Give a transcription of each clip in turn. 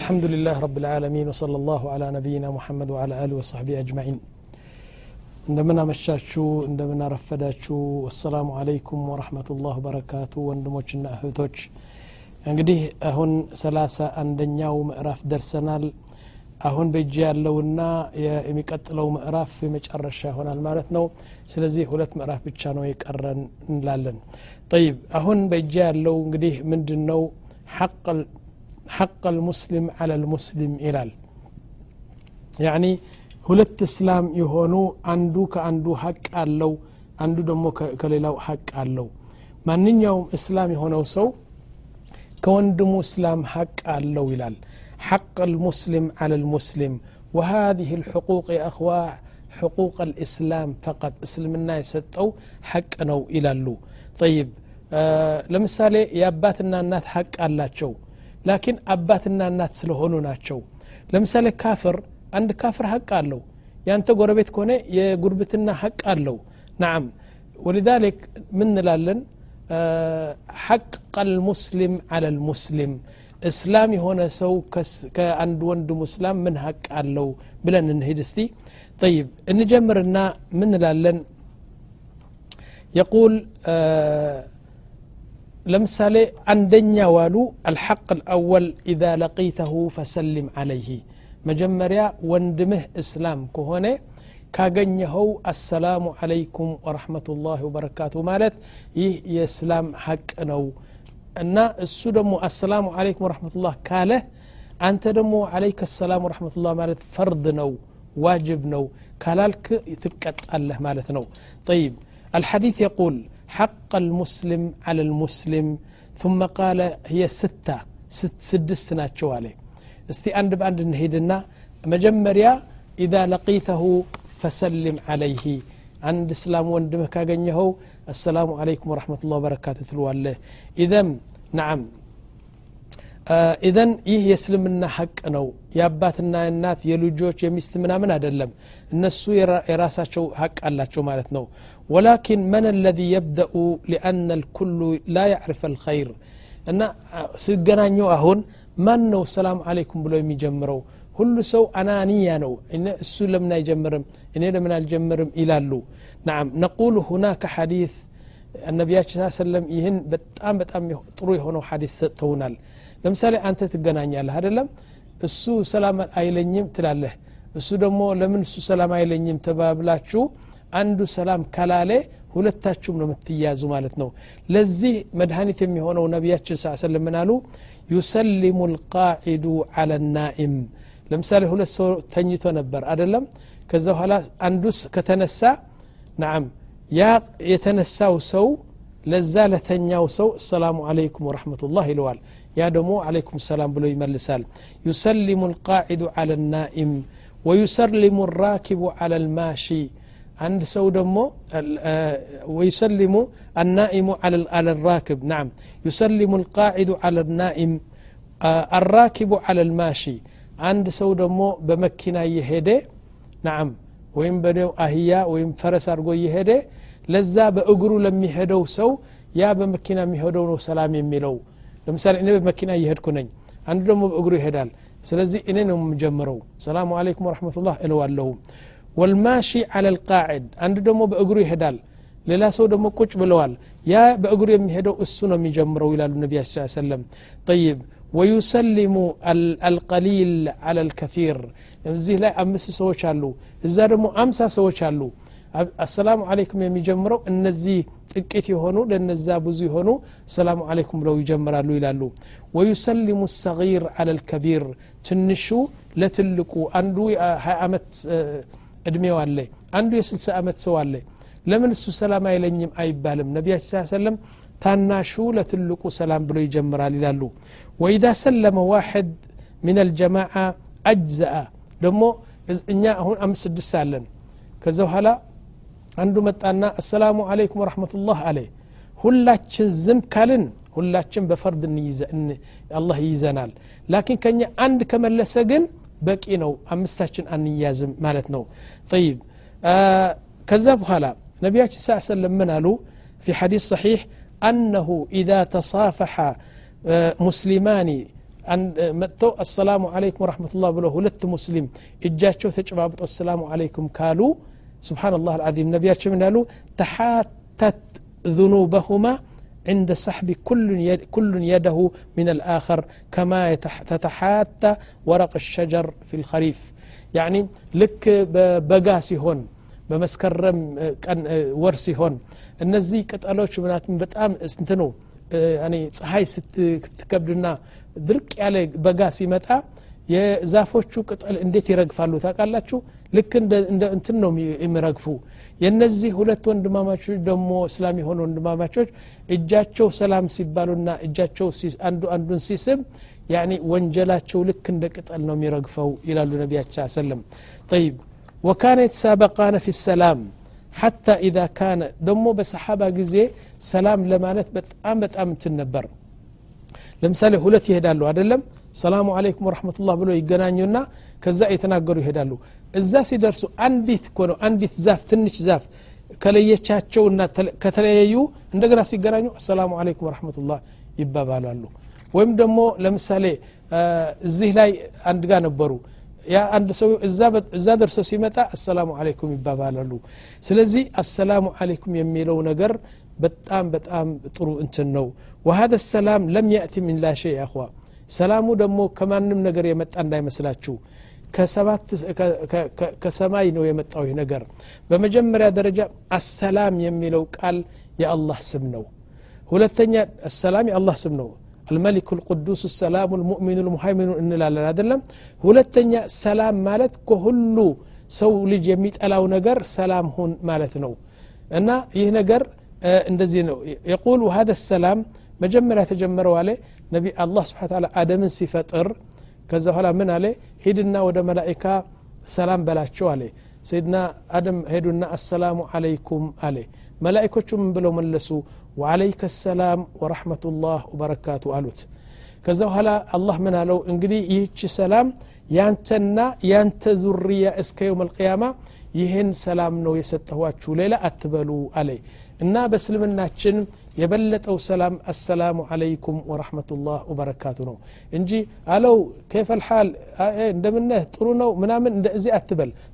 الحمد لله رب العالمين وصلى الله على نبينا محمد وعلى آله وصحبه أجمعين እንደምን አመሻችሁ እንደምን አረፈዳችሁ ወሰላሙ አለይኩም ወረህመቱላህ በረካቱ ወንድሞችና እህቶች እንግዲህ አሁን ሰላሳ አንደኛው ምዕራፍ ደርሰናል አሁን በእጅ ያለውና የሚቀጥለው ምዕራፍ የመጨረሻ ይሆናል ማለት ነው ስለዚህ ሁለት ምዕራፍ ብቻ ነው የቀረን እንላለን ጠይብ አሁን በእጅ ያለው እንግዲህ ምንድን ነው ሐቅ حق المسلم على المسلم إلال يعني هلت اسلام يهونو عندو كعندو حق اللو عندو دمو كليلو حق اللو ما نين يوم اسلام يهونو سو كوندم اسلام حق اللو إلال حق المسلم على المسلم وهذه الحقوق يا أخوة حقوق الإسلام فقط إسلام الناس ستو حق نو إلى اللو طيب آه لمسالي يا باتنا الناس حق اللاتشو ላኪን አባትና እናት ስለሆኑ ናቸው ለምሳሌ ካፍር አንድ ካፍር ሀቅ አለው ያንተ ጎረቤት ከሆነ የጉርብትና ሀቅ አለው ናም ولذلك من نلالن حق المسلم على المسلم እስላም የሆነ ሰው ከአንድ ወንድሙ እስላም ምን ሀቅ አለው ብለን እንሄድ እስቲ طيب እንጀምርና ምን ላለን يقول آه ለምሳሌ አንደኛ ዋሉ አልሐቅ ልአወል ኢዛ ለቂተሁ ፈሰልም አለይህ መጀመሪያ ወንድምህ እስላም ከሆነ ካገኘኸው አሰላሙ አለይኩም ወረሕመቱላህ ወበረካቱ ማለት ይህ የእስላም ሐቅ ነው እና እሱ ደግሞ አሰላሙ አለይኩም ወረሕመቱላህ ካለህ አንተ ደግሞ አለይከ ሰላም ወረሕመቱላህ ማለት ፈርድ ነው ዋጅብ ነው ካላልክ ትቀጣለህ ማለት ነው ጠይብ الحديث يقول حق المسلم على المسلم ثم قال هي ستة ست سدست ناتشو استي أند بأند نهيدنا مجمريا إذا لقيته فسلم عليه عند إسلام وندمه كاقنيهو السلام عليكم ورحمة الله وبركاته إذا نعم ኢዘን ይህ የእስልምና ሀቅ ነው የአባትና የእናት የልጆች የሚስት ምናምን አይደለም እነሱ የራሳቸው ሀቅ አላቸው ማለት ነው ወላኪን መን ለዚ የብደኡ ሊአነ ልኩሉ ላ ያዕርፈ ልኸይር እና ስገናኘው አሁን ማን ነው ሰላም አለይኩም ብሎ የሚጀምረው ሁሉ ሰው አናንያ ነው እሱ ለምን አይጀምርም እኔ ለምን አልጀምርም ይላሉ ናም ነቁሉ ሁናከ ሐዲት ነቢያችን ሰለም ይህን በጣም በጣም ጥሩ የሆነው ሐዲስ ሰጥተውናል ለምሳሌ አንተ ትገናኛለህ አይደለም እሱ ሰላም አይለኝም ትላለህ እሱ ደግሞ ለምን እሱ ሰላም አይለኝም ተባብላችሁ አንዱ ሰላም ካላለ ሁለታችሁም ነው የምትያዙ ማለት ነው ለዚህ መድኃኒት የሚሆነው ነቢያችን ስ ሰለም ምናሉ ዩሰሊሙ ልቃዒዱ አለ ናኢም ለምሳሌ ሁለት ሰው ተኝቶ ነበር አደለም ከዛ በኋላ አንዱስ ከተነሳ ናም ያ የተነሳው ሰው ለዛ ለተኛው ሰው አሰላሙ አለይኩም ላህ ይለዋል ያ ደሞ አለይኩም ሰላም ብሎ ይመልሳል ዩሰሊሙ ልቃዒዱ አለ ናኢም ወዩሰሊሙ ራኪቡ አለ ልማሺ አንድ ሰው ደሞ ወዩሰሊሙ አናኢሙ አለ ራክብ ናም ዩሰሊሙ ልቃዒዱ አለ ናኢም አራኪቡ አለ ልማሺ አንድ ሰው ደሞ በመኪና እየሄደ ናም ወይም በደው አህያ ወይም ፈረስ አድርጎ እየሄደ ለዛ በእግሩ ለሚሄደው ሰው ያ በመኪና የሚሄደው ነው ሰላም የሚለው ለምሳሌ እኔ በመኪና እየሄድኩ ነኝ አንዱ ደግሞ በእግሩ ይሄዳል ስለዚህ እኔ ነው የምጀምረው ሰላሙ አለይኩም ወረመቱላህ እለዋለሁ ወልማሺ አለ ልቃዕድ አንዱ ደግሞ በእግሩ ይሄዳል ሌላ ሰው ደግሞ ቁጭ ብለዋል ያ በእግሩ የሚሄደው እሱ ነው የሚጀምረው ይላሉ ነቢያ ስ ሰለም ጠይብ ወዩሰሊሙ አልቀሊል አለ ልከፊር እዚህ ላይ አምስት ሰዎች አሉ እዛ ደግሞ አምሳ ሰዎች አሉ አሰላሙ አለይኩም የሚጀምረው እነዚህ ጥቂት የሆኑ ለነዛ ብዙ የሆኑ ሰላሙ አለይኩም ብለው ይጀምራሉ ይላሉ ወዩሰሊሙ ሰጊር አለ ልከቢር ትንሹ ለትልቁ አንዱ ሀያ ዓመት እድሜው አለ አንዱ የስልሳ ዓመት ሰው አለ ለምን እሱ ሰላም አይለኝም አይባልም ነቢያችን ስ ሰለም ታናሹ ለትልቁ ሰላም ብሎ ይጀምራል ይላሉ ወኢዛ ሰለመ ዋሕድ ምን አልጀማዓ አጅዘአ ደግሞ እኛ አሁን አምስት ስድስት አለን ከዛ በኋላ አንዱ መጣና አሰላሙ አለይኩም ወረحመቱላህ አለ ሁላችን ዝም ካልን ሁላችን በፈርድ አላህ ይይዘናል ላኪን ከኛ አንድ ከመለሰ ግን በቂ ነው አምስታችን አንያዝም ማለት ነው ጠይብ ከዛ በኋላ ነቢያችን ስ ሰለም ምን አሉ في حديث صحيح أنه إذا تصافح مسلمان መጥተው አሰላሙ አለይኩም ወረحመة الله ብሎ ሁለት ሙስሊም እጃቸው ተጨባብጦ አሰላሙ አለይኩም ካሉ سبحان الله العظيم نبيات شمن له تحاتت ذنوبهما عند سحب كل يد كل يده من الآخر كما تتحات ورق الشجر في الخريف يعني لك بقاسي هون بمسكرم كان ورسي هون النزي كتالوش منات من بتام استنو آه، يعني صحي ست تكبدنا درك على بقاسي متى የዛፎቹ ቅጠል እንዴት ይረግፋሉ ታውቃላችሁ ልክ እንትን ነው የሚረግፉ የነዚህ ሁለት ወንድማማቾች ደግሞ እስላም የሆኑ ወንድማማቾች እጃቸው ሰላም ሲባሉና እጃቸው አንዱ አንዱን ሲስም ያኒ ወንጀላቸው ልክ እንደ ቅጠል ነው የሚረግፈው ይላሉ ነቢያችን ሰለም ጠይብ ወካነ የተሳበቃነ ፊ ሰላም ሓታ ኢዛ ካነ ደግሞ በሰሓባ ጊዜ ሰላም ለማለት በጣም በጣም እንትን ነበር ለምሳሌ ሁለት ይሄዳሉ አደለም ሰላሙ አለይኩም ወረመቱላህ ብሎ ይገናኙና ከዛ እየተናገሩ ይሄዳሉ እዛ ሲደርሱ አንዲት እኮ ነው አንዲት ዛፍ ትንሽ ዛፍ ከለየቻቸውና ከተለያዩ እንደገና ሲገናኙ አሰላሙ አለይኩም ወረመቱላህ ይባባላሉ ወይም ደግሞ ለምሳሌ እዚህ ላይ አንድ ጋር ነበሩ ያ አንድ ሰው እዛ ደርሶ ሲመጣ አሰላሙ አለይኩም ይባባላሉ ስለዚህ አሰላሙ አለይኩም የሚለው ነገር በጣም በጣም ጥሩ እንትን ነው وهذا السلام لم يأتي من لا شيء أخوة ሰላሙ ደግሞ ከማንም ነገር የመጣ እንዳይመስላችሁ ከሰማይ ነው የመጣው ይህ ነገር በመጀመሪያ ደረጃ አሰላም የሚለው ቃል የአላህ ስም ነው ሁለተኛ አሰላም የአላህ ስም ነው الملك القدوس السلام المؤمن المهيمن እንላለን አይደለም ሁለተኛ ሰላም ማለት ከሁሉ ሰው ልጅ የሚጠላው ነገር ሰላም ሁን ማለት ነው እና ይህ ነገር እንደዚህ ነው የቁል وهذا السلام መጀመሪያ ተጀመረው አለ ነቢ አላህ ስብሓ ታላ አደምን ሲፈጥር ከዛ በኋላ ምን አለ ሂድና ወደ መላይካ ሰላም በላቸው አለ ሰይድና አደም ሄዱና አሰላሙ አለይኩም አለ መላይኮቹ ምን ብለው መለሱ ወአለይከ ሰላም ወረሕመቱላህ ወበረካቱ አሉት ከዛ በኋላ አላህ ምን አለው እንግዲህ ይህች ሰላም ያንተና ያንተ ዙርያ እስከ የውም አልቅያማ ይህን ሰላም ነው የሰጠኋችሁ ሌላ አትበሉ አለ እና በእስልምናችን የበለጠው ሰላም አሰላሙ አለይኩም ወረህመቱላህ ወበረካቱ ነው እንጂ አለው ከይፈ ልሓል እንደምነህ ጥሩ ነው ምናምን እንደእዚ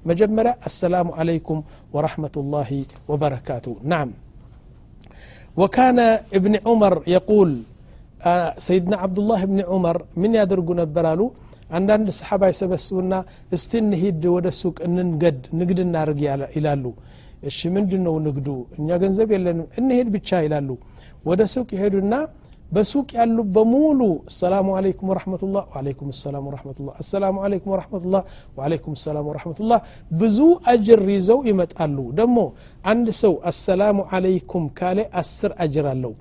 مجمرة السلام عليكم ورحمة الله وبركاته نعم وكان ابن عمر يقول سيدنا عبد الله بن عمر من يدرق نبرالو عندنا الصحابة يسبسونا استن هيد ود السوق ان نقد نقد النار الى الى الشي من جنو ان يا جنزب ان هيد بتشا ወደ ሱቅ ይሄዱና በሱቅ ያሉ በሙሉ አሰላሙ አለይኩም ወረመቱላ ወአለይኩም ሰላም ወረመቱላ አሰላሙ አለይኩም ወረመቱላ ወአለይኩም ሰላም ወረመቱላ ብዙ አጅር ይዘው ይመጣሉ ደግሞ አንድ ሰው አሰላሙ አለይኩም ካለ አስር አጅር አለው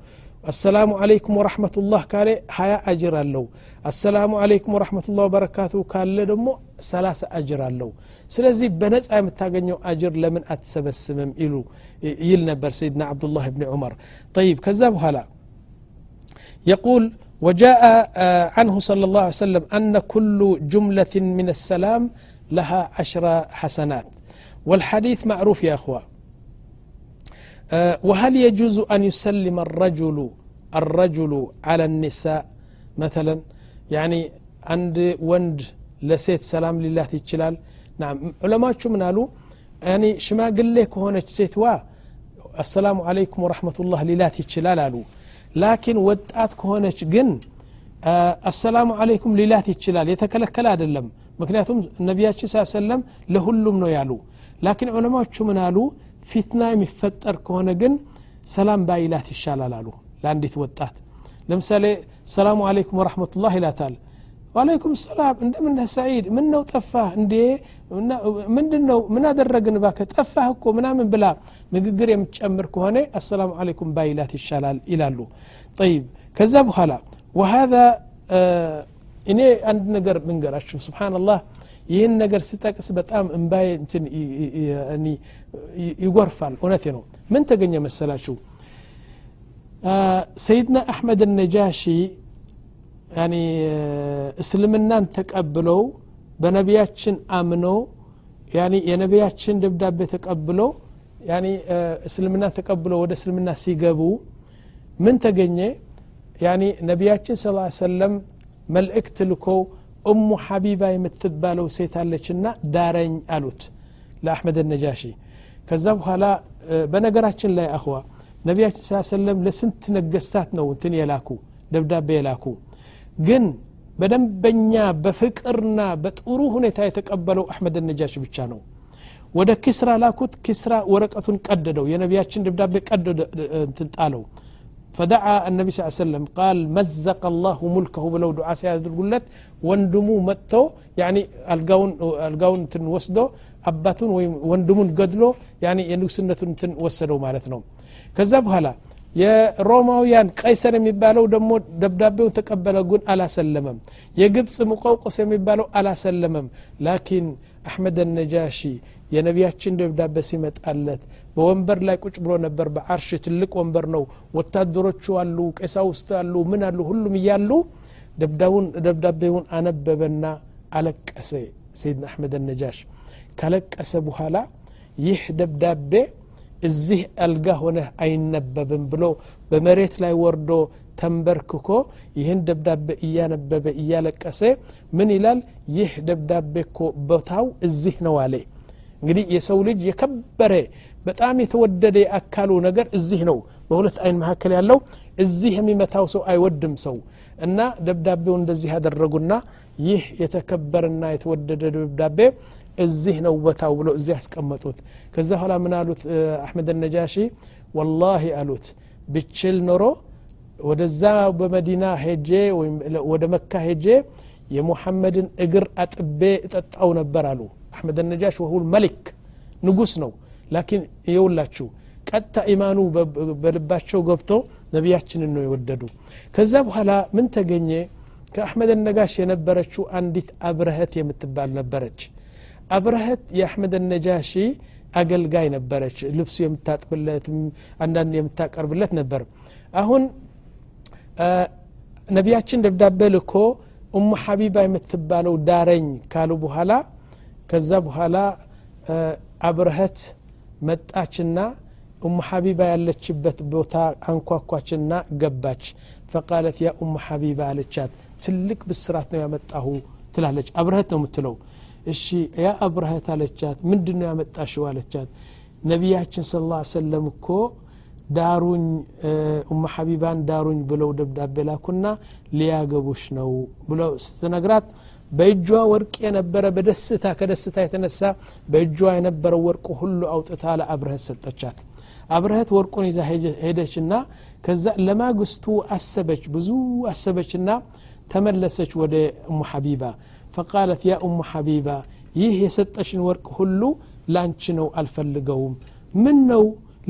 አሰላሙ አለይኩም ወረመቱላህ ካለ ሀያ አጅር አለው አሰላሙ አለይኩም ወረመቱላ ወበረካቱ ካለ ደግሞ ሰላሳ አጅር አለው ስለዚህ በነፃ የምታገኘው አጅር ለምን አትሰበስብም ይሉ ይል ነበር ሰይድና አብዱላህ ብን ዑመር ጠይብ ከዛ በኋላ የቁል وجاء عنه صلى الله عليه وسلم أن كل جملة من السلام لها عشر حسنات والحديث معروف يا أخوة وهل يجوز أن يسلم الرجل الرجل على النساء مثلا يعني عند وند لسيت سلام لله تشلال نعم علماء شو منالو يعني شما قل لك هون سيتوا السلام عليكم ورحمة الله ليلاتي تشلال علو لكن ودات هون جن آه السلام عليكم ليلاتي تشلال يتكلك كلا دلم مكنياتهم النبي صلى الله عليه وسلم لهلم نو يالو لكن علماء شو منالو فتنة مفتر كهونة جن سلام بايلاتي الشلال علو لانديت ودات لمسالي السلام عليكم ورحمة الله لا تال وعليكم السلام من سعيد من تفاه طفاه اندي من دنو من ادرغن باك طفاه اكو منا من بلا نغغر يمتشمر كهوني السلام عليكم بايلات الشلال الى يلالو طيب كذا بحالا وهذا آه اني عند نغر بنغر اشو سبحان الله ይህን ነገር ስጠቅስ በጣም እንባይ እንትን ይጎርፋል እውነቴ من ምን ተገኘ መሰላችሁ سيدنا احمد النجاشي እስልምናን ተቀብለው በነቢያችን አምነው የነቢያችን ደብዳቤ ተቀብለው እስልምናን ተቀብለው ወደ እስልምና ሲገቡ ምን ተገኘ ያኒ ነቢያችን ስ ሰለም መልእክት ልኮ እሙ ሐቢባ የምትባለው ሴት አለችና ዳረኝ አሉት ለአሕመድ ነጃሺ ከዛ በኋላ በነገራችን ላይ አኸዋ ነቢያችን ስ ሰለም ለስንት ነገስታት ነው እንትን የላኩ ደብዳቤ የላኩ ግን በደንበኛ በፍቅርና በጥሩ ሁኔታ የተቀበለው አሕመድ ነጃሽ ብቻ ነው ወደ ክስራ ላኩት ክስራ ወረቀቱን ቀደደው የነቢያችን ደብዳቤ ቀደድ ጣለው فدعا النبي صلى الله عليه وسلم قال مزق الله ملكه ولو دعاء سيادة القلت واندمو متو يعني القون القون تنوسدو أباتون واندمون قدلو يعني ينو سنة تنوسدو مالتنو كذا بهلا የሮማውያን ቀይሰር የሚባለው ደግሞ ደብዳቤውን ተቀበለ ጉን አላሰለመም የግብፅ ሙቆውቆስ የሚባለው አላሰለመም ላኪን አሕመድ ነጃሺ የነቢያችን ደብዳቤ ሲመጣለት በወንበር ላይ ቁጭ ብሎ ነበር በአርሽ ትልቅ ወንበር ነው ወታደሮቹ አሉ ቄሳ ውስጥ አሉ ምን አሉ ሁሉም እያሉ ደብዳቤውን አነበበና አለቀሰ ሰይድና አሕመድ ነጃሽ ካለቀሰ በኋላ ይህ ደብዳቤ እዚህ አልጋ ሆነህ አይነበብም ብሎ በመሬት ላይ ወርዶ ተንበርክኮ ይህን ደብዳቤ እያነበበ እያለቀሰ ምን ይላል ይህ ደብዳቤ እኮ ቦታው እዚህ ነው አለ እንግዲህ የሰው ልጅ የከበረ በጣም የተወደደ የአካሉ ነገር እዚህ ነው በሁለት አይን መካከል ያለው እዚህ የሚመታው ሰው አይወድም ሰው እና ደብዳቤው እንደዚህ ያደረጉና ይህ የተከበረና የተወደደ ደብዳቤ እዚህ ነው ቦታው ብሎ እዚህ ያስቀመጡት ከዛ ኋላ ምን አሉት አሕመድ ነጃሺ ወላሂ አሉት ብችል ኖሮ ወደዛ በመዲና ሄጄ ወይም ወደ መካ ሄጄ የሙሐመድን እግር አጥቤ እጠጣው ነበር አሉ አሕመድ ነጃሽ ወሁል መሊክ ንጉስ ነው ላኪን የውላችሁ ቀጥታ ኢማኑ በልባቸው ገብቶ ነቢያችንን ነው የወደዱ ከዛ በኋላ ምን ተገኘ ከአሕመድ ነጋሽ የነበረችው አንዲት አብረህት የምትባል ነበረች አብረህት የአሕመድ ነጃሺ አገልጋይ ነበረች ልብሱ የምታጥብለት አንዳንድ የምታቀርብለት ነበር አሁን ነቢያችን ደብዳቤ ልኮ እሙ ሀቢባ የምትባለው ዳረኝ ካሉ በኋላ ከዛ በኋላ አብረህት መጣችና እሙ ሀቢባ ያለችበት ቦታ አንኳኳችና ገባች ፈቃለት ያ እሙ ሐቢባ አለቻት ትልቅ ብስራት ነው ያመጣሁ ትላለች አብረህት ነው የምትለው እሺ ያ አብረህት አለቻት ምንድነው ያመጣሽው አለቻት ነቢያችን ስለ ላ ሰለም እኮ ዳሩኝ ኡማ ሐቢባን ዳሩኝ ብለው ደብዳቤ ላኩና ሊያገቡሽ ነው ብለው ስትነግራት በእጇ ወርቅ የነበረ በደስታ ከደስታ የተነሳ በእጇ የነበረው ወርቅ ሁሉ አውጥታ ለአብረህት ሰጠቻት አብረህት ወርቁን ይዛ ሄደችና ከዛ ለማግስቱ አሰበች ብዙ አሰበችና ተመለሰች ወደ እሙ ሐቢባ ፈቃለት ያ ኡሙ ሐቢባ ይህ የሰጠሽን ወርቅ ሁሉ ላንቺ ነው አልፈልገውም ምን ነው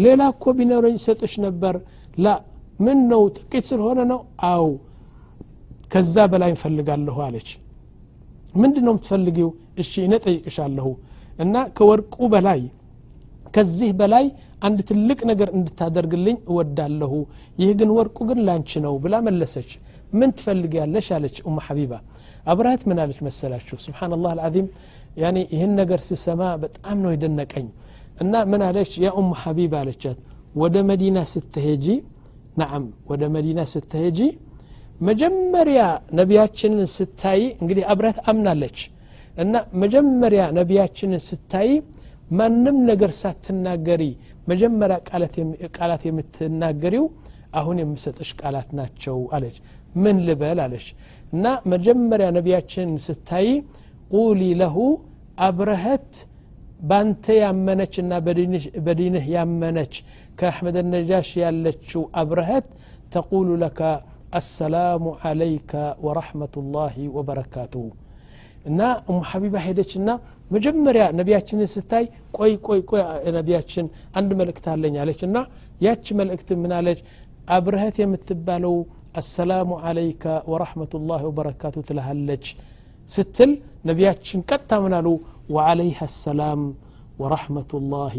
ሌላ እኮ ቢኖረኝ ሰጥሽ ነበር ላ ምን ነው ጥቂት ስለሆነ ነው አው ከዛ በላይ እንፈልጋለሁ አለች ምንድ ነው የምትፈልጊው እሺ እኔ ጠይቅሻለሁ እና ከወርቁ በላይ ከዚህ በላይ አንድ ትልቅ ነገር እንድታደርግልኝ እወዳለሁ ይህ ግን ወርቁ ግን ላንቺ ነው ብላ መለሰች ምን ትፈልጊያለሽ አለች ኡሙ ሐቢባ አብርሃት ምን አለች መሰላችሁ ስብናላህ አልዓዚም ያኔ ይህን ነገር ስሰማ በጣም ነው የደነቀኝ እና ምን አለች ያ ኡም ሐቢብ አለቻት ወደ መዲና ስትሄጂ ናም ወደ መዲና ስትሄጂ መጀመሪያ ነቢያችንን ስታይ እንግዲህ አብረት አምናለች እና መጀመሪያ ነቢያችንን ስታይ ማንም ነገር ሳትናገሪ መጀመሪያ ቃላት የምትናገሪው አሁን የምሰጠሽ ቃላት ናቸው አለች ምን ልበል አለች እና መጀመሪያ ነቢያችን ስታይ ቁሊ ለሁ አብረህት ባንተ ያመነች እና በዲንህ ያመነች ከአሕመድ ነጃሽ ያለችው አብረኸት ተቁሉ ለካ አሰላሙ አለይከ ወረሕመቱ ወበረካቱሁ እና እሙ ሐቢባ ሄደችና መጀመሪያ ነቢያችንን ስታይ ቆይ ቆይ ቆይ ነቢያችን አንድ መልእክት አለኝ አለች እና ያች መልእክት ምናለች አብረኸት የምትባለው السلام عليك ورحمة الله وبركاته تلها اللج ستل نبياتشن كتا منالو وعليها السلام ورحمة الله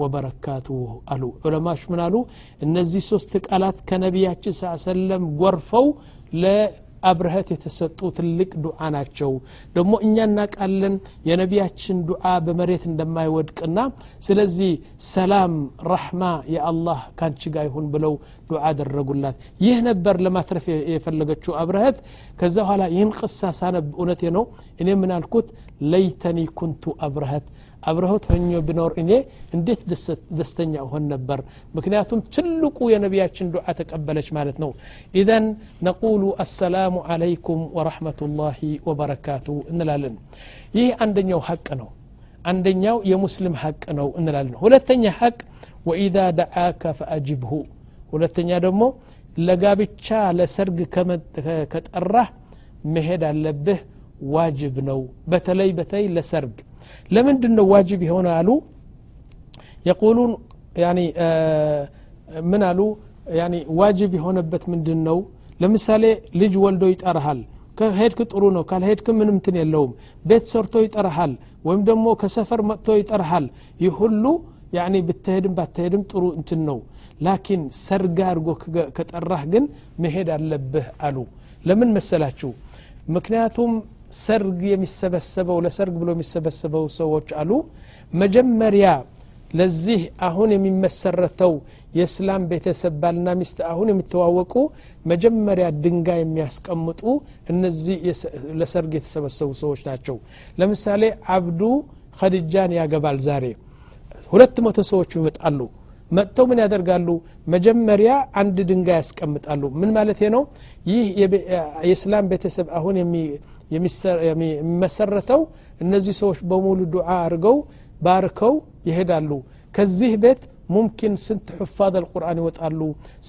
وبركاته ألو علماء منالو النزي سوستك ألات كنبياتش صلى الله عليه وسلم አብርህት የተሰጡ ትልቅ ዱዓ ናቸው ደግሞ እኛ እናቃለን የነቢያችን ዱዓ በመሬት እንደማይወድቅና ስለዚህ ሰላም ረሕማ የአላህ ካንቺ ጋ ይሁን ብለው ዱዓ አደረጉላት ይህ ነበር ለማትረፍ የፈለገችው አብርህት ከዛ በኋላ ይህን ቅሳ ሳነብ እውነቴ ነው እኔ ምን አልኩት ለይተኒ ኩንቱ አብርህት አብረኸው ሆኜ ብኖር እኔ እንዴት ደስተኛ እሆን ነበር ምክንያቱም ትልቁ የነቢያችን ዱዓ ተቀበለች ማለት ነው ኢዘን ነቁሉ አሰላሙ አለይኩም ወረሕመቱላሂ ወበረካቱ እንላለን ይህ አንደኛው ሀቅ ነው አንደኛው የሙስሊም ሀቅ ነው እንላለን ሁለተኛ ሀቅ ወኢዛ ደዓከ ፈአጅብሁ ሁለተኛ ደግሞ ለጋብቻ ለሰርግ ከጠራህ መሄድ አለብህ ዋጅብ ነው በተለይ በተለይ ለሰርግ ለምንድን ነው ዋጅብ የሆነ አሉ የቁሉን ምን አሉ ዋጅብ የሆነበት ምንድን ነው ለምሳሌ ልጅ ወልዶ ይጠራሃል ከሄድክ ጥሩ ነው ካልሄድክ ምንም ትን የለውም ቤት ሰርቶ ይጠራሃል ወይም ደግሞ ከሰፈር መጥቶ ይጠራሃል ይህ ሁሉ ያኒ ብትሄድም ባትሄድም ጥሩ እንትን ነው ላኪን ሰርጋ አድርጎ ከጠራህ ግን መሄድ አለብህ አሉ ለምን መሰላችሁ ምክንያቱም ሰርግ የሚሰበሰበው ለሰርግ ብሎ የሚሰበሰበው ሰዎች አሉ መጀመሪያ ለዚህ አሁን የሚመሰረተው የእስላም ቤተሰብ ባልና ሚስት አሁን የሚተዋወቁ መጀመሪያ ድንጋይ የሚያስቀምጡ እነዚህ ለሰርግ የተሰበሰቡ ሰዎች ናቸው ለምሳሌ አብዱ ከድጃን ያገባል ዛሬ ሁለት መቶ ሰዎች ይመጣሉ መጥተው ምን ያደርጋሉ መጀመሪያ አንድ ድንጋይ ያስቀምጣሉ ምን ማለት ነው ይህ የእስላም ቤተሰብ አሁን የሚመሰረተው እነዚህ ሰዎች በሙሉ ዱዓ አድርገው ባርከው ይሄዳሉ ከዚህ ቤት ሙምኪን ስንት ሑፋዝ አልቁርአን ይወጣሉ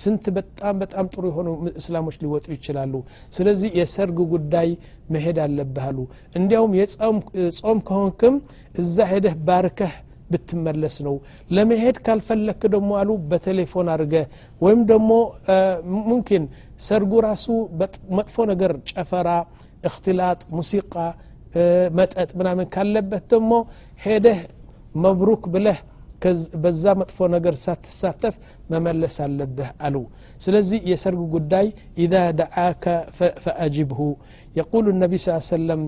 ስንት በጣም በጣም ጥሩ የሆኑ እስላሞች ሊወጡ ይችላሉ ስለዚህ የሰርግ ጉዳይ መሄድ አለብሃሉ እንዲያውም የጾም ከሆንክም እዛ ሄደህ ባርከህ ብትመለስ ነው ለመሄድ ካልፈለክ ደግሞ አሉ በቴሌፎን አድርገ ወይም ደግሞ ሙምኪን ሰርጉ ራሱ መጥፎ ነገር ጨፈራ እክትላጥ ሙሲቃ መጠጥ ምናምን ካለበት ደግሞ ሄደህ መብሩክ ብለህ በዛ መጥፎ ነገር ሳትሳተፍ መመለስ አለብህ አሉ ስለዚህ የሰርግ ጉዳይ ኢዛ ደዓከ ፈአጅብሁ የቁሉ ነቢ ስ ሰለም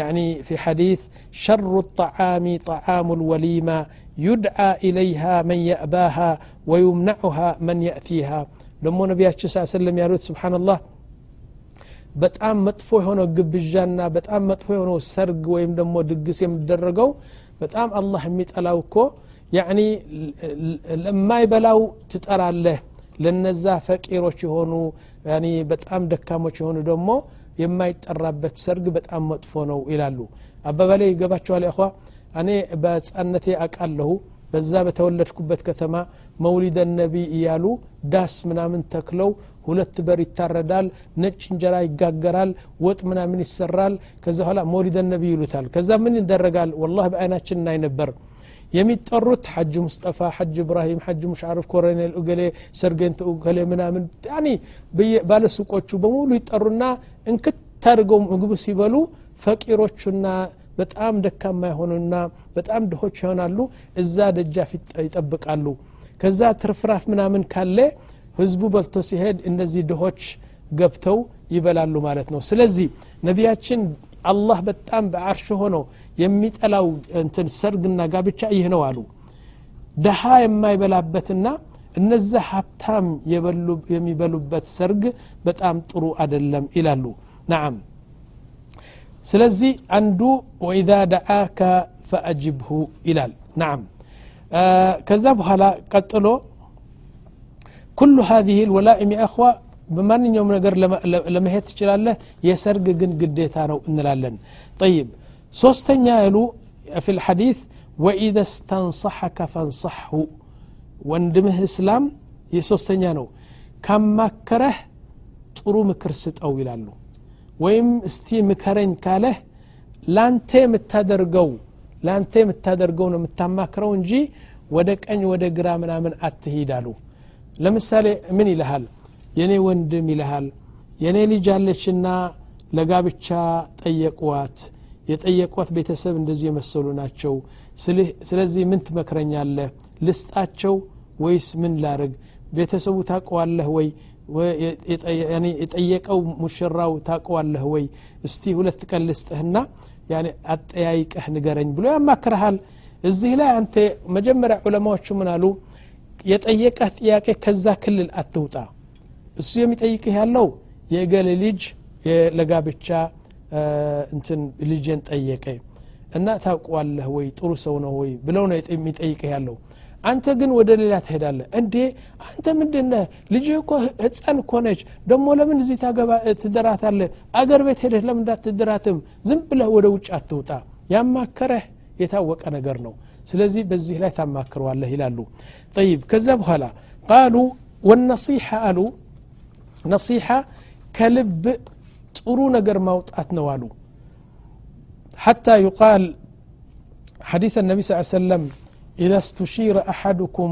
يعني في حديث شر الطعام طعام الوليمة يدعى إليها من يأباها ويمنعها من يأتيها لما نبي صلى الله عليه وسلم يقول سبحان الله በጣም መጥፎ የሆነው ግብዣና በጣም መጥፎ የሆነው ሰርግ ወይም ደሞ ድግስ የሚደረገው በጣም አላህ የሚጠላው እኮ ያኒ ለማይበላው ትጠራለህ ለነዛ ፈቂሮች የሆኑ በጣም ደካሞች የሆኑ ደግሞ የማይጠራበት ሰርግ በጣም መጥፎ ነው ይላሉ አባባላይ ይገባቸዋል ያኳ እኔ በጻነቴ አቃለሁ በዛ በተወለድኩበት ከተማ መውሊደ ነቢ እያሉ ዳስ ምናምን ተክለው ሁለት በር ይታረዳል ነጭ እንጀራ ይጋገራል ወጥ ምናምን ይሰራል ከዛ ኋላ መውሊደ ነቢ ይሉታል ከዛ ምን ይደረጋል ወላ በአይናችን እናይ ነበር የሚጠሩት ሐጅ ሙስጠፋ ሐጅ ብራሂም ሐጅ ሙሽዓርፍ ኮረኔል እገሌ ሰርገንት እገሌ ምናምን ያኒ ባለሱቆቹ በሙሉ ይጠሩና እንክት ምግብ ሲበሉ ፈቂሮቹና በጣም ደካማ የሆኑና በጣም ድሆች ይሆናሉ እዛ ደጃፍ ይጠብቃሉ ከዛ ትርፍራፍ ምናምን ካለ ህዝቡ በልቶ ሲሄድ እነዚህ ድሆች ገብተው ይበላሉ ማለት ነው ስለዚህ ነቢያችን አላህ በጣም በአርሽ ሆነው የሚጠላው እንትን ሰርግና ጋብቻ ይህ ነው አሉ ደሃ የማይበላበትና እነዛ ሀብታም የሚበሉበት ሰርግ በጣም ጥሩ አደለም ይላሉ ናም ስለዚህ አንዱ ወኢዛ ደዓከ ፈአጅብሁ ይላል ናም ከዛ በኋላ ቀጥሎ ኩሉ ሀዚህ ልወላኢም አኽዋ በማንኛውም ነገር ለመሄድ ትችላለህ የሰርግ ግን ግዴታ ነው እንላለን ጠይብ ሶስተኛ ያሉ ፊ ልሐዲት ወኢደ ስተንصሐከ ፈንصሐሁ ወንድምህ እስላም የሶስተኛ ነው ካማከረህ ጥሩ ምክር ስጠው ይላሉ ወይም እስቲ ምከረኝ ካለህ ላንተ የምታደርገው ለአንተ የምታደርገው ነው የምታማክረው እንጂ ወደ ቀኝ ወደ ግራ ምናምን አትሂድ አሉ ለምሳሌ ምን ይልሃል የኔ ወንድም ይልሃል የኔ ልጅ አለችና ለጋብቻ ጠየቋት የጠየቋት ቤተሰብ እንደዚህ የመሰሉ ናቸው ስለዚህ ምን ትመክረኛለህ ልስጣቸው ወይስ ምን ላርግ ቤተሰቡ ታቀዋለህ ወይ የጠየቀው ሙሽራው ታቀዋለህ ወይ እስቲ ሁለት ቀን ልስጥህና يعني أتأيكه نقرن بلو ما كرهال الزه لا أنت مجمرة علماء شو منالو يتأيك أتأيك كذا كل الأتوتا السيوم يتأيك هالو يقال ليج لقابتشا እንትን ልጅን ጠየቀ إن ታውቋለህ ወይ هو ሰው ነው ወይ ብለው ነው የሚጠይቀ ያለው አንተ ግን ወደ ሌላ ትሄዳለ እንዴ አንተ ምንድነ ልጅ እኮ ህፀን ኮነች ደሞ ለምን እዚህ ትደራታለ አገር ቤት ሄደህ ለምን እንዳትደራትም ዝም ብለህ ወደ ውጭ አትውጣ ያማከረህ የታወቀ ነገር ነው ስለዚህ በዚህ ላይ ታማክረዋለህ ይላሉ ጠይብ ከዛ በኋላ ቃሉ ወነሲሐ አሉ ነሲሐ ከልብ ጥሩ ነገር ማውጣት ነው አሉ حتى ዩቃል حديث ነቢ ስ ሰለም إذا استشير أحدكم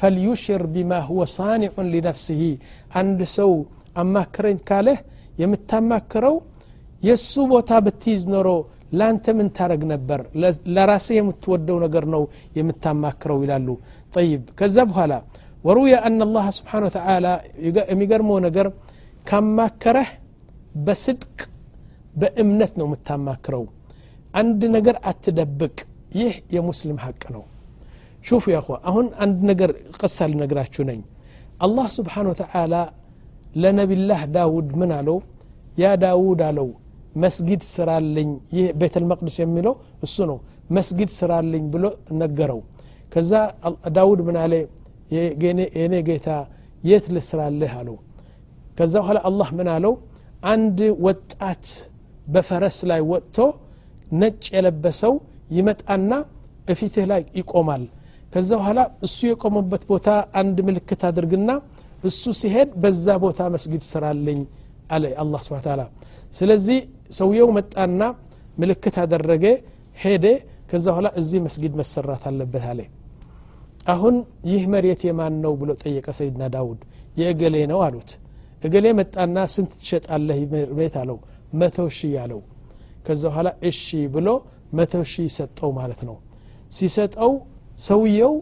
فليشر بما هو صانع لنفسه عند سو كرين كاله يمتماكرو يسو بوتا بتيز نرو لانت من تارق نبر لراسيه متودو نقر نو يمتماكرو إلالو طيب كذب هلا وروي أن الله سبحانه وتعالى يقر مو نقر كم ماكره بصدق بإمنتنا متماكرو عند نقر أتدبك يه يا مسلم حقنا نو شوف يا أخوة አሁን አንድ ነገር ቀሳ ልነግራችሁ ነኝ አላህ ስብሓን ወተላ ለነቢላህ ዳውድ ምን አለው ያ ዳውድ አለው መስጊድ ስራልኝ ይህ ቤተልመቅደስ የሚለው እሱ ነው መስጊድ ስራልኝ ብሎ ነገረው ከዛ ዳውድ ምን አለ የኔ ጌታ የት ልስራልህ አለው ከዛ በኋላ አላህ ምን አለው አንድ ወጣት በፈረስ ላይ ወጥቶ ነጭ የለበሰው ይመጣና እፊትህ ላይ ይቆማል ከዛ በኋላ እሱ የቆመበት ቦታ አንድ ምልክት አድርግና እሱ ሲሄድ በዛ ቦታ መስጊድ ስራልኝ አለ አላህ ስብን ታላ ስለዚህ ሰውየው መጣና ምልክት አደረገ ሄደ ከዛ በኋላ እዚህ መስጊድ መሰራት አለበት አለ አሁን ይህ መሬት የማን ነው ብሎ ጠየቀ ሰይድና ዳውድ የእገሌ ነው አሉት እገሌ መጣና ስንት ትሸጣለህ ቤት አለው መቶ ሺህ አለው ከዛ በኋላ እሺ ብሎ መቶ ሺህ ሰጠው ማለት ነው ሲሰጠው ሰውየው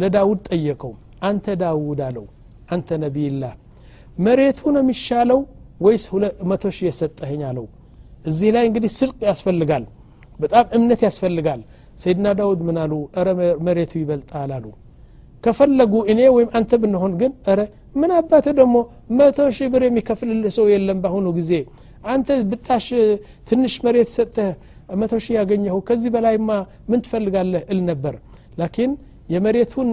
ለዳውድ ጠየቀው አንተ ዳውድ አለው አንተ ነቢይላህ መሬቱ ነው የሚሻለው ወይስ መቶ ሺህ የሰጠኸኝ አለው እዚህ ላይ እንግዲህ ስልቅ ያስፈልጋል በጣም እምነት ያስፈልጋል ሰይድና ዳውድ ምን አሉ ረ መሬቱ ይበልጣል አሉ ከፈለጉ እኔ ወይም አንተ ብንሆን ግን ረ ምን አባተ ደግሞ መቶ ሺህ ብር የሚከፍልልህ ሰው የለም በአሁኑ ጊዜ አንተ ብታሽ ትንሽ መሬት ሰጥተህ መቶ ሺህ ያገኘሁ ከዚህ በላይማ ምን ትፈልጋለህ እል ነበር ላኪን የመሬቱን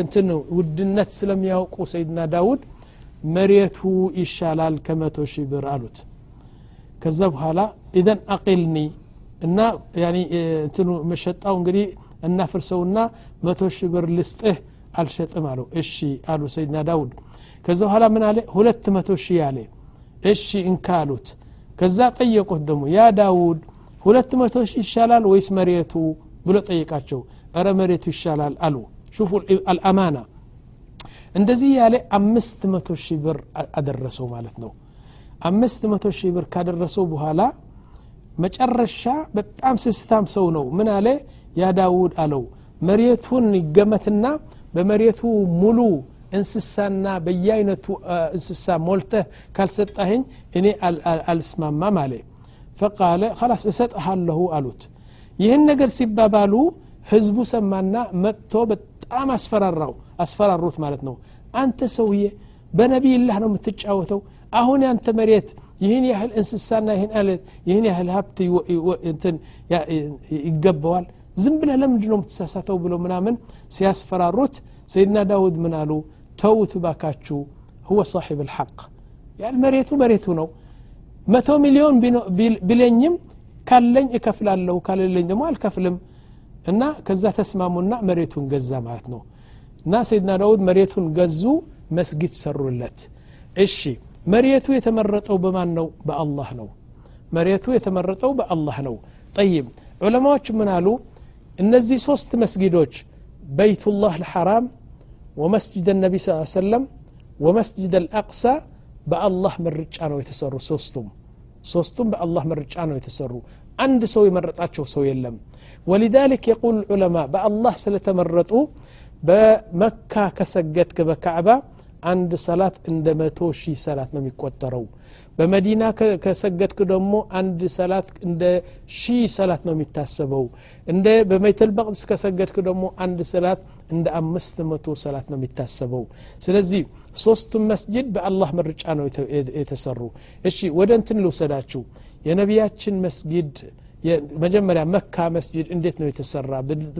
እንትን ውድነት ስለሚያውቁ ሰይድና ዳውድ መሬቱ ይሻላል ከመቶ ሺህ ብር አሉት ከዛ በኋላ ኢዘን አቂልኒ እና እንትኑ መሸጣው እንግዲህ እናፍርሰውና መቶ ሺህ ብር ልስጥህ አልሸጥም አለው እሺ አሉ ሰይድና ዳውድ ከዛ በኋላ ምን አለ ሁለት መቶ ሺህ አለ እሺ እንካ አሉት ከዛ ጠየቁት ደግሞ ያ ዳውድ ሁለት መቶ ሺህ ይሻላል ወይስ መሬቱ ብሎ ጠየቃቸው እረ መሬቱ ይሻላል አሉ ሹፉ አልአማና እንደዚህ ያለ አምስት መቶ ሺህ ብር አደረሰው ማለት ነው አምስት መቶ ሺህ ብር ካደረሰው በኋላ መጨረሻ በጣም ስስታም ሰው ነው ምን አለ ያ ዳውድ አለው መሬቱን ይገመትና በመሬቱ ሙሉ እንስሳና በየአይነቱ እንስሳ ሞልተህ ካልሰጣህኝ እኔ አልስማማም አለ ፈቃለ ከላስ እሰጥሃለሁ አሉት ይህን ነገር ሲባባሉ ህዝቡ ሰማና መጥቶ በጣም አስፈራራው አስፈራሩት ማለት ነው አንተ ሰውዬ በነቢይላህ ነው የምትጫወተው አሁን ያንተ መሬት ይህን ያህል እንስሳና ይህን ያህል ሀብት ይገባዋል ዝም ብለህ ለምንድን ነው የምትሳሳተው ብሎ ምናምን ሲያስፈራሩት ሰይድና ዳውድ ምን አሉ ተውት ባካችሁ ሁወ ሳሒብ ልሐቅ ያን መሬቱ መሬቱ ነው መቶ ሚሊዮን ቢለኝም ካለኝ እከፍላለሁ ካለለኝ ደግሞ አልከፍልም እና ከዛ ተስማሙና መሬቱን ገዛ ማለት ነው እና ሰይድና ዳውድ መሬቱን ገዙ መስጊድ ሰሩለት እሺ መሬቱ የተመረጠው በማን ነው በአላህ ነው መሬቱ የተመረጠው በአላህ ነው ጠይብ ዑለማዎች ምን አሉ እነዚህ ሶስት መስጊዶች በይቱላህ ልሐራም ወመስጅድ ነቢ ስ ሰለም ወመስጅድ አልአቅሳ በአላህ ምርጫ ነው የተሰሩ ሶስቱም ሶስቱም በአላህ ምርጫ ነው የተሰሩ አንድ ሰው የመረጣቸው ሰው የለም ولذلك يقول العلماء بالله بأ سلتمرطوا بمكة كسجدك بكعبة عند صلاة عند متوشي صلاة نم يقدروا بمدينة كسجدك دمو عند صلاة عند شي صلاة نم يتسبوا عند بميت المقدس كسجدك دمو عند صلاة عند أمست متو صلاة نم يتسبوا سلزي صوست مسجد بالله مرج أنا يتسروا إشي ودنتن لو سلاتشو يا نبياتشن مسجد መጀመሪያ መካ መስጅድ እንዴት ነው የተሰራ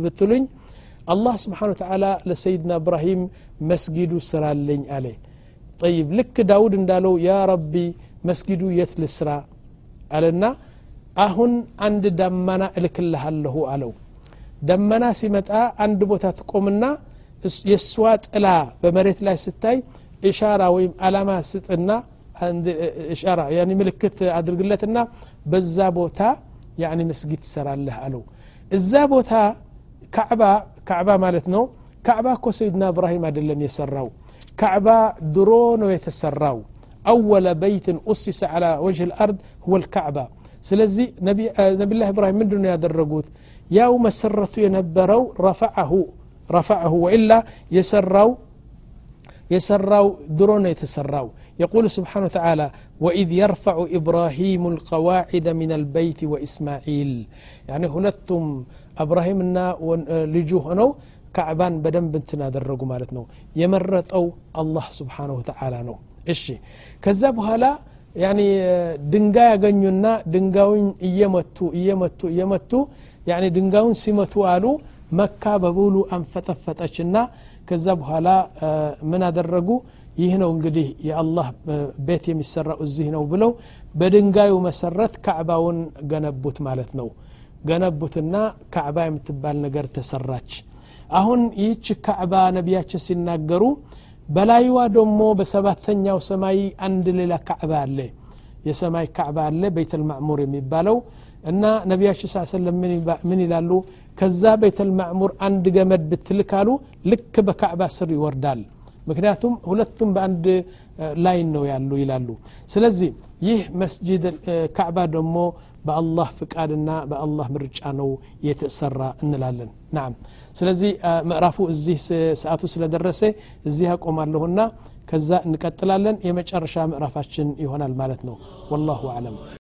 ብትሉኝ አላህ ስብሓን ተላ ለሰይድና እብራሂም መስጊዱ ስራልኝ አለ ጠይብ ልክ ዳውድ እንዳለው ያ ረቢ መስጊዱ የት ልስራ አለና አሁን አንድ ደመና እልክልሃለሁ አለው ደመና ሲመጣ አንድ ቦታ ትቆምና የእሷ ጥላ በመሬት ላይ ስታይ ኢሻራ ወይም አላማ ስጥና ኢሻራ ምልክት አድርግለትና በዛ ቦታ يعني መስጊድ ትሰራለህ الله እዛ ቦታ ካዕባ ካዕባ ማለት ነው ካዕባ እኮ ሰይድና እብራሂም አይደለም የሰራው ካዕባ ድሮ ነው የተሰራው أول بيت أسس على وجه الأرض هو الكعبة سلزي نبي نبي الله إبراهيم من دون يدرجوت ياو مسرة ينبرو رفعه رفعه وإلا يسروا يسروا درون يتسروا يقول سبحانه وتعالى وإذ يرفع إبراهيم القواعد من البيت وإسماعيل يعني هنتم أبراهيم لجوهنا كعبان بدن بنتنا درقوا مالتنا أو الله سبحانه وتعالى نو إشي كذبها لا يعني دنقايا قنينا دنقاون إيمتو إيمتو إيمتو يعني دنقاون سيمتو آلو مكة ببولوا أنفتفتشنا كذبها لا من درقوا ይህ ነው እንግዲህ የአላህ ቤት የሚሰራው እዚህ ነው ብለው በድንጋዩ መሰረት ካዕባውን ገነቡት ማለት ነው ገነቡትና ካዕባ የምትባል ነገር ተሰራች አሁን ይህች ካዕባ ነቢያችን ሲናገሩ በላይዋ ደግሞ በሰባተኛው ሰማይ አንድ ሌላ ካዕባ አለ የሰማይ ካዕባ አለ ቤተልማዕሙር የሚባለው እና ነቢያችን ስ ሰለም ምን ይላሉ ከዛ ቤተልማዕሙር አንድ ገመድ ብትልካሉ ልክ በካዕባ ስር ይወርዳል ምክንያቱም ሁለቱም በአንድ ላይን ነው ያሉ ይላሉ ስለዚህ ይህ መስጅድ ካዕባ ደግሞ በአላህ ፍቃድና በአላህ ምርጫ ነው የተሰራ እንላለን ናም ስለዚህ ምዕራፉ እዚህ ሰዓቱ ስለደረሰ እዚህ አቆማለሁና ከዛ እንቀጥላለን የመጨረሻ ምዕራፋችን ይሆናል ማለት ነው ወላሁ አለም